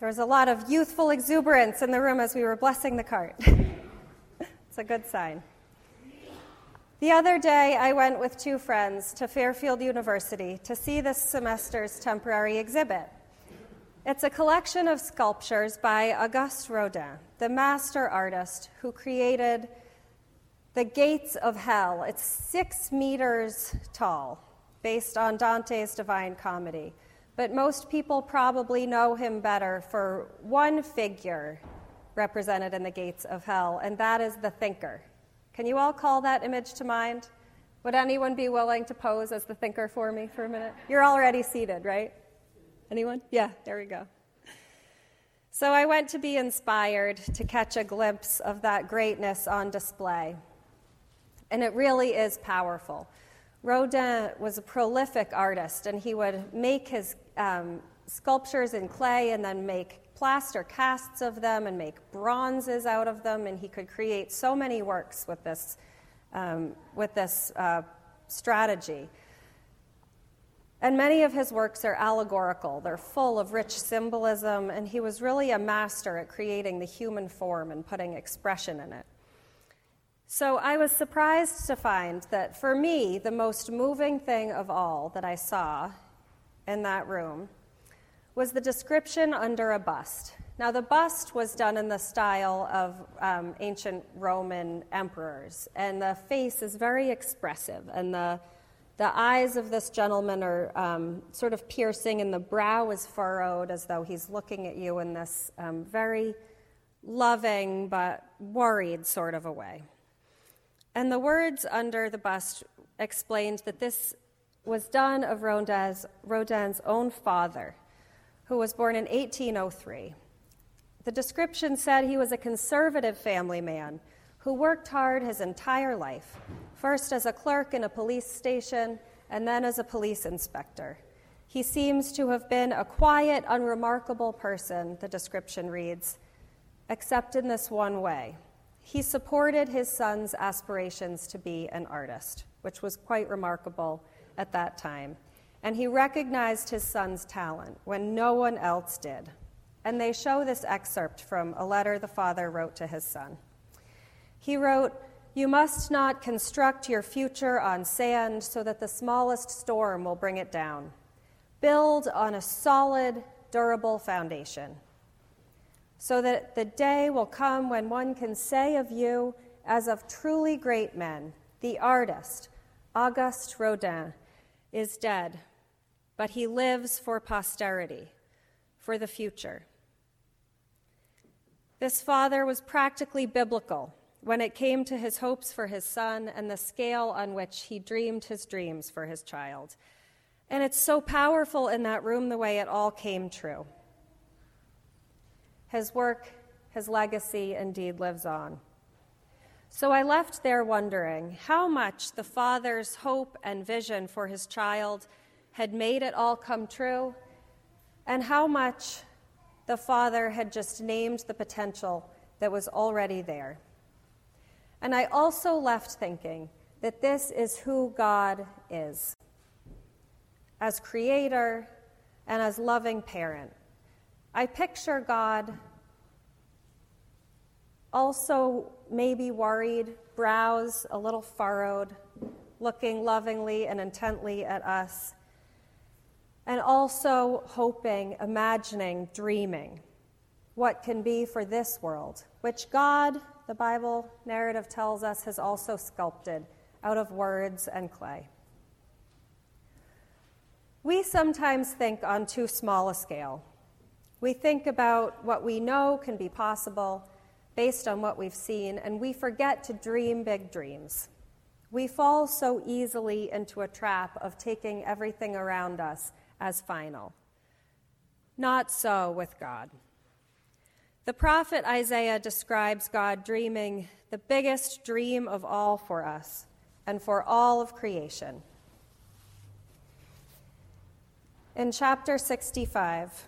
There was a lot of youthful exuberance in the room as we were blessing the cart. it's a good sign. The other day, I went with two friends to Fairfield University to see this semester's temporary exhibit. It's a collection of sculptures by Auguste Rodin, the master artist who created the Gates of Hell. It's six meters tall, based on Dante's Divine Comedy but most people probably know him better for one figure represented in the gates of hell, and that is the thinker. Can you all call that image to mind? Would anyone be willing to pose as the thinker for me for a minute? You're already seated, right? Anyone? Yeah, there we go. So I went to be inspired to catch a glimpse of that greatness on display. And it really is powerful. Rodin was a prolific artist, and he would make his um, sculptures in clay and then make plaster casts of them and make bronzes out of them, and he could create so many works with this, um, with this uh, strategy. And many of his works are allegorical. They're full of rich symbolism, and he was really a master at creating the human form and putting expression in it. So I was surprised to find that for me, the most moving thing of all that I saw in that room was the description under a bust. Now, the bust was done in the style of um, ancient Roman emperors, and the face is very expressive, and the, the eyes of this gentleman are um, sort of piercing, and the brow is furrowed as though he's looking at you in this um, very loving but worried sort of a way. And the words under the bust explained that this was done of Rodin's, Rodin's own father, who was born in 1803. The description said he was a conservative family man who worked hard his entire life, first as a clerk in a police station and then as a police inspector. He seems to have been a quiet, unremarkable person, the description reads, except in this one way. He supported his son's aspirations to be an artist, which was quite remarkable at that time. And he recognized his son's talent when no one else did. And they show this excerpt from a letter the father wrote to his son. He wrote, You must not construct your future on sand so that the smallest storm will bring it down. Build on a solid, durable foundation so that the day will come when one can say of you, as of truly great men, the artist, Auguste Rodin, is dead, but he lives for posterity, for the future. This father was practically biblical when it came to his hopes for his son and the scale on which he dreamed his dreams for his child. And it's so powerful in that room the way it all came true. His work, his legacy indeed lives on. So I left there wondering how much the father's hope and vision for his child had made it all come true, and how much the father had just named the potential that was already there. And I also left thinking that this is who God is as creator and as loving parent. I picture God also maybe worried, brows a little furrowed, looking lovingly and intently at us, and also hoping, imagining, dreaming what can be for this world, which God, the Bible narrative tells us, has also sculpted out of words and clay. We sometimes think on too small a scale. We think about what we know can be possible based on what we've seen, and we forget to dream big dreams. We fall so easily into a trap of taking everything around us as final. Not so with God. The prophet Isaiah describes God dreaming the biggest dream of all for us and for all of creation. In chapter 65,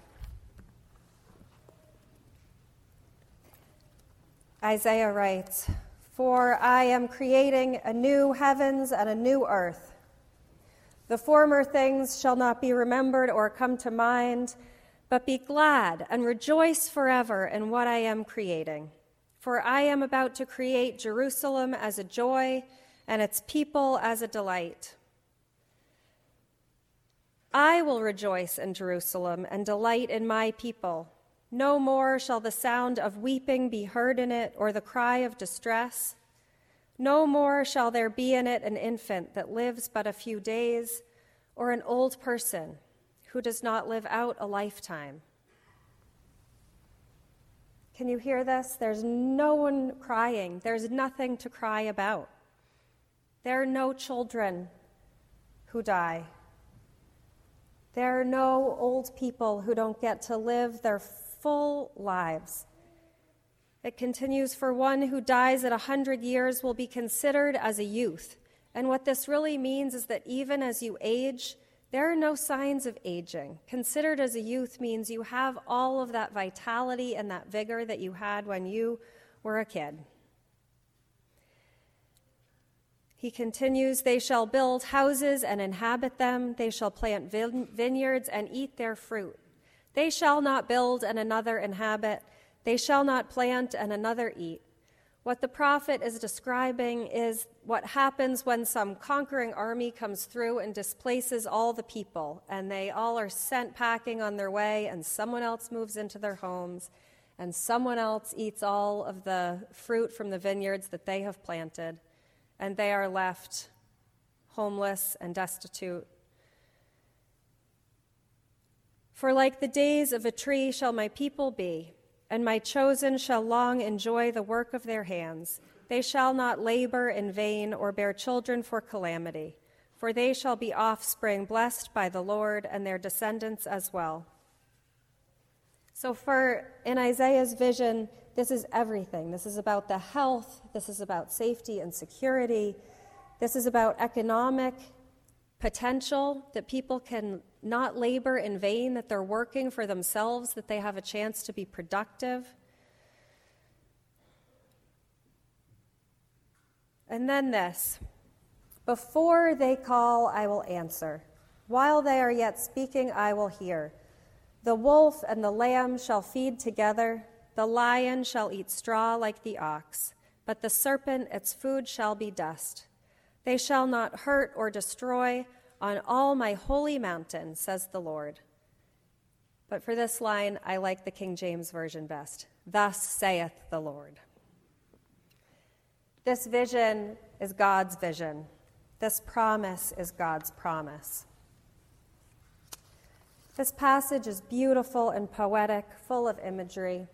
Isaiah writes, For I am creating a new heavens and a new earth. The former things shall not be remembered or come to mind, But be glad and rejoice forever in what I am creating. For I am about to create Jerusalem as a joy and its people as a delight. I will rejoice in Jerusalem and delight in my people. No more shall the sound of weeping be heard in it, or the cry of distress. No more shall there be in it an infant that lives but a few days, or an old person who does not live out a lifetime. Can you hear this? There's no one crying. There's nothing to cry about. There are no children who die. There are no old people who don't get to live their full lives. It continues For one who dies at a 100 years will be considered as a youth. And what this really means is that even as you age, there are no signs of aging. Considered as a youth means you have all of that vitality and that vigor that you had when you were a kid. He continues, They shall build houses and inhabit them. They shall plant vineyards and eat their fruit. They shall not build and another inhabit. They shall not plant and another eat. What the prophet is describing is what happens when some conquering army comes through and displaces all the people, and they all are sent packing on their way, and someone else moves into their homes, and someone else eats all of the fruit from the vineyards that they have planted, and they are left homeless and destitute. For like the days of a tree shall my people be and my chosen shall long enjoy the work of their hands. They shall not labor in vain or bear children for calamity, for they shall be offspring blessed by the Lord and their descendants as well. So, for in Isaiah's vision, this is everything. This is about the health, this is about safety and security, this is about economic potential that people can not labor in vain, that they're working for themselves, that they have a chance to be productive. And then this Before they call, I will answer. While they are yet speaking, I will hear. The wolf and the lamb shall feed together, the lion shall eat straw like the ox, but the serpent its food shall be dust. They shall not hurt or destroy on all my holy mountain, says the Lord. But for this line, I like the King James Version best. Thus saith the Lord. This vision is God's vision. This promise is God's promise. This passage is beautiful and poetic, full of imagery.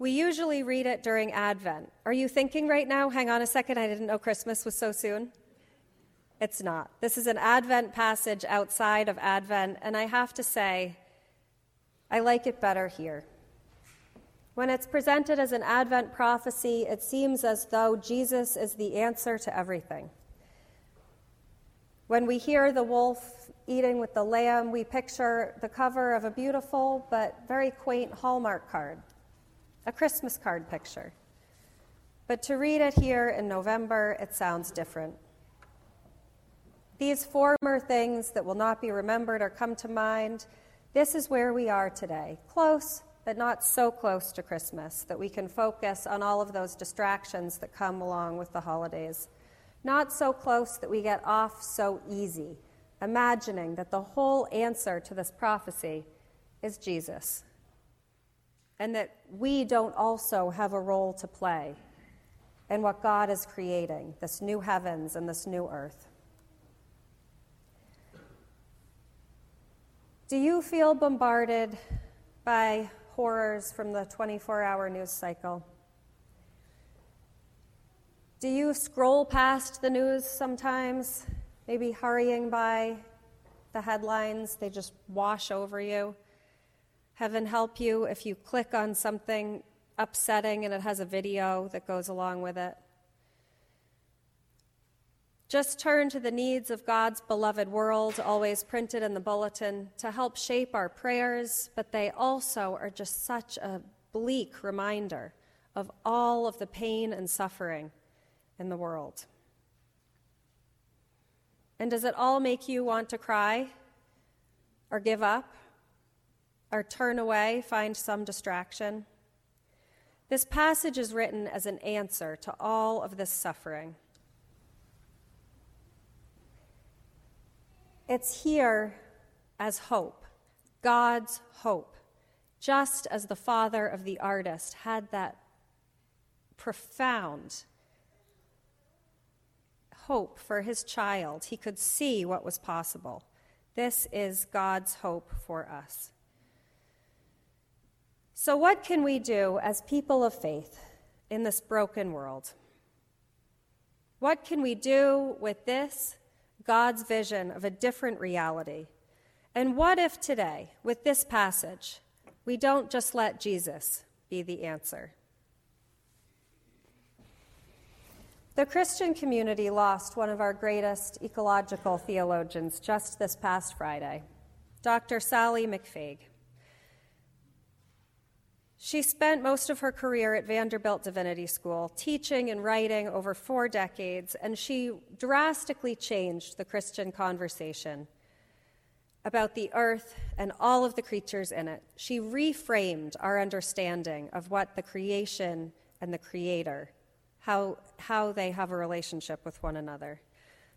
We usually read it during Advent. Are you thinking right now, hang on a second, I didn't know Christmas was so soon? It's not. This is an Advent passage outside of Advent, and I have to say, I like it better here. When it's presented as an Advent prophecy, it seems as though Jesus is the answer to everything. When we hear the wolf eating with the lamb, we picture the cover of a beautiful but very quaint Hallmark card a Christmas card picture. But to read it here in November, it sounds different. These former things that will not be remembered or come to mind, this is where we are today. Close, but not so close to Christmas that we can focus on all of those distractions that come along with the holidays. Not so close that we get off so easy, imagining that the whole answer to this prophecy is Jesus and that we don't also have a role to play in what God is creating, this new heavens and this new earth. Do you feel bombarded by horrors from the 24 hour news cycle? Do you scroll past the news sometimes, maybe hurrying by the headlines? They just wash over you. Heaven help you if you click on something upsetting and it has a video that goes along with it. Just turn to the needs of God's beloved world, always printed in the bulletin, to help shape our prayers, but they also are just such a bleak reminder of all of the pain and suffering in the world. And does it all make you want to cry or give up or turn away, find some distraction. This passage is written as an answer to all of this suffering. It's here as hope, God's hope, just as the father of the artist had that profound hope for his child. He could see what was possible. This is God's hope for us. So, what can we do as people of faith in this broken world? What can we do with this, God's vision of a different reality? And what if today, with this passage, we don't just let Jesus be the answer? The Christian community lost one of our greatest ecological theologians just this past Friday, Dr. Sally McFague. She spent most of her career at Vanderbilt Divinity School, teaching and writing over four decades, and she drastically changed the Christian conversation about the earth and all of the creatures in it. She reframed our understanding of what the creation and the creator how, how they have a relationship with one another.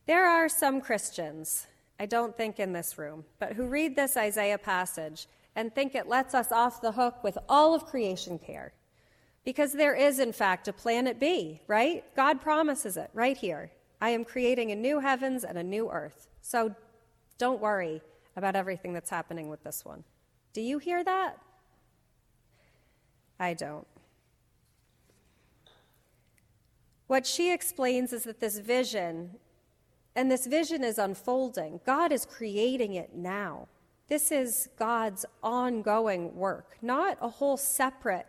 There are some Christians, I don't think in this room, but who read this Isaiah passage and think it lets us off the hook with all of creation care. Because there is, in fact, a planet B, right? God promises it right here. I am creating a new heavens and a new earth. So don't worry about everything that's happening with this one. Do you hear that? I don't. What she explains is that this vision, and this vision is unfolding, God is creating it now. This is God's ongoing work, not a whole separate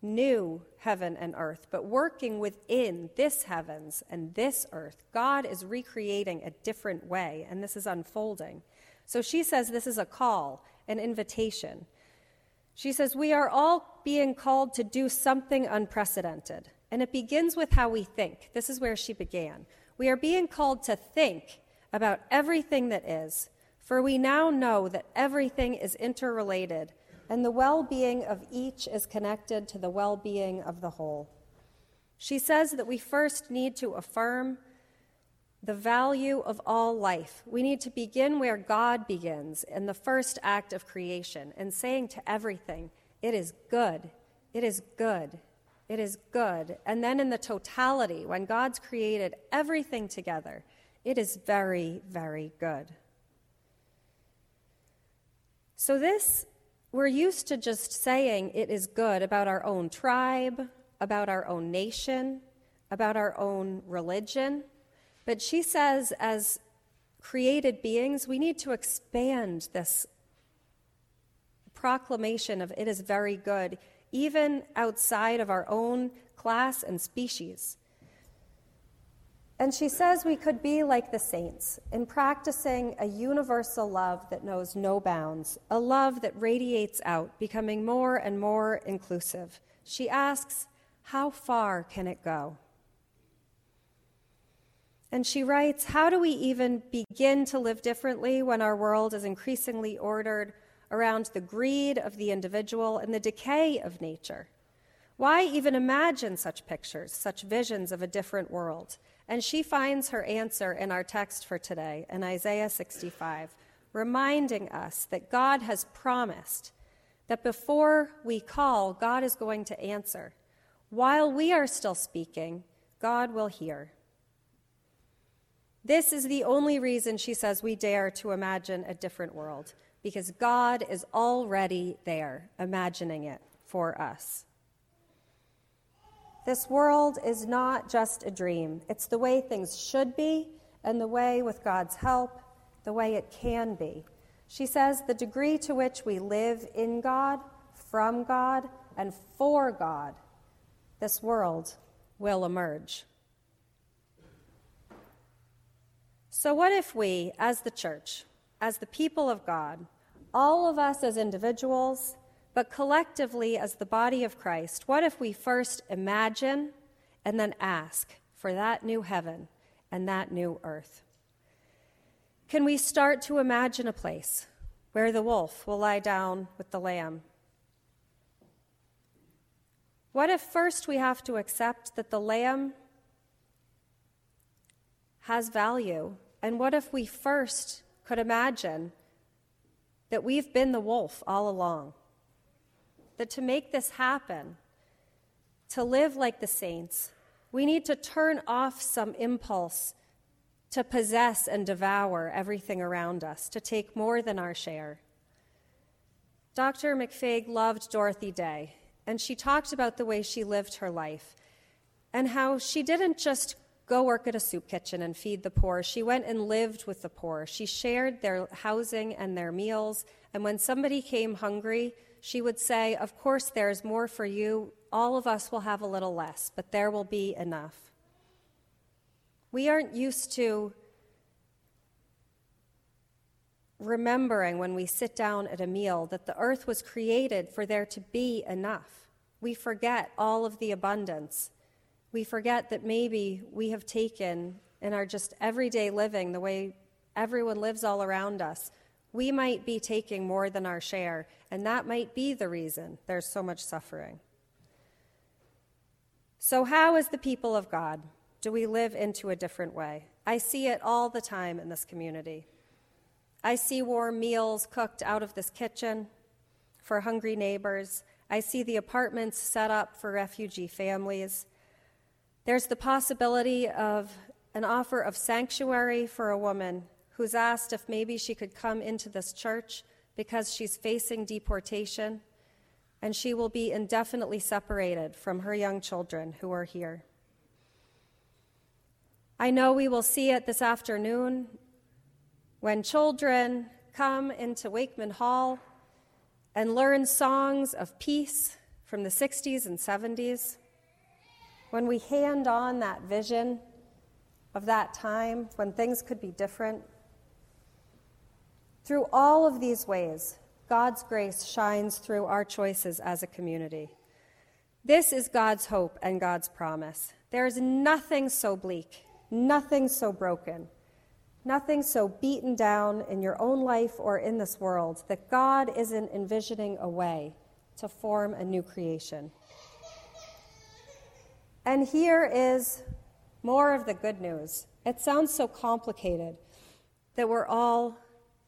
new heaven and earth, but working within this heavens and this earth. God is recreating a different way, and this is unfolding. So she says this is a call, an invitation. She says, We are all being called to do something unprecedented. And it begins with how we think. This is where she began. We are being called to think about everything that is, for we now know that everything is interrelated, and the well being of each is connected to the well being of the whole. She says that we first need to affirm the value of all life. We need to begin where God begins in the first act of creation and saying to everything, It is good, it is good, it is good. And then in the totality, when God's created everything together, it is very, very good. So, this, we're used to just saying it is good about our own tribe, about our own nation, about our own religion. But she says, as created beings, we need to expand this proclamation of it is very good even outside of our own class and species. And she says we could be like the saints in practicing a universal love that knows no bounds, a love that radiates out, becoming more and more inclusive. She asks, How far can it go? And she writes, How do we even begin to live differently when our world is increasingly ordered around the greed of the individual and the decay of nature. Why even imagine such pictures, such visions of a different world? And she finds her answer in our text for today in Isaiah 65, reminding us that God has promised that before we call, God is going to answer. While we are still speaking, God will hear. This is the only reason she says we dare to imagine a different world because God is already there, imagining it for us. This world is not just a dream, it's the way things should be and the way, with God's help, the way it can be. She says the degree to which we live in God, from God, and for God, this world will emerge. So, what if we, as the church, as the people of God, all of us as individuals, but collectively as the body of Christ, what if we first imagine and then ask for that new heaven and that new earth? Can we start to imagine a place where the wolf will lie down with the lamb. What if first we have to accept that the lamb has value? And what if we first could imagine that we've been the wolf all along? That to make this happen, to live like the saints, we need to turn off some impulse to possess and devour everything around us, to take more than our share. Dr. McFague loved Dorothy Day, and she talked about the way she lived her life and how she didn't just go work at a soup kitchen and feed the poor. She went and lived with the poor. She shared their housing and their meals. And when somebody came hungry, she would say, Of course, there's more for you. All of us will have a little less, but there will be enough. We aren't used to remembering when we sit down at a meal that the earth was created for there to be enough. We forget all of the abundance. We forget that maybe we have taken in our just everyday living, the way everyone lives all around us, we might be taking more than our share, and that might be the reason there's so much suffering. So, how, as the people of God, do we live into a different way? I see it all the time in this community. I see warm meals cooked out of this kitchen for hungry neighbors. I see the apartments set up for refugee families. There's the possibility of an offer of sanctuary for a woman who's asked if maybe she could come into this church because she's facing deportation and she will be indefinitely separated from her young children who are here. I know we will see it this afternoon when children come into Wakeman Hall and learn songs of peace from the 60s and 70s. When we hand on that vision of that time when things could be different. Through all of these ways, God's grace shines through our choices as a community. This is God's hope and God's promise. There is nothing so bleak Nothing so broken, nothing so beaten down in your own life or in this world that God isn't envisioning a way to form a new creation. And here is more of the good news. It sounds so complicated that we're all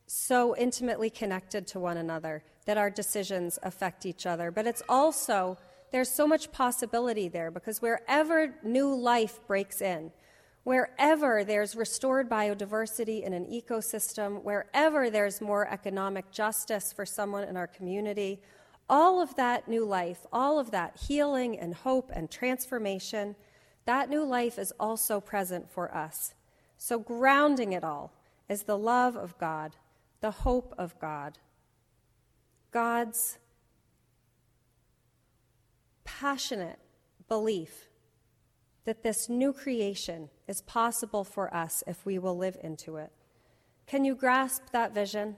so intimately connected to one another, that our decisions affect each other. But it's also, there's so much possibility there because wherever new life breaks in, Wherever there's restored biodiversity in an ecosystem, wherever there's more economic justice for someone in our community, all of that new life, all of that healing and hope and transformation, that new life is also present for us. So, grounding it all is the love of God, the hope of God, God's passionate belief that this new creation is possible for us if we will live into it. Can you grasp that vision?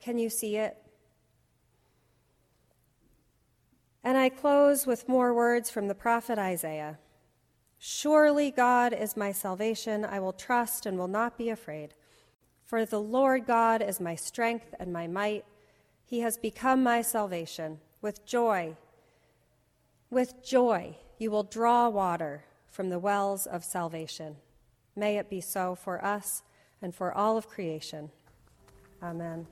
Can you see it? And I close with more words from the prophet Isaiah Surely God is my salvation. I will trust and will not be afraid. For the Lord God is my strength and my might. He has become my salvation. With joy, with joy, you will draw water from the wells of salvation. May it be so for us and for all of creation. Amen.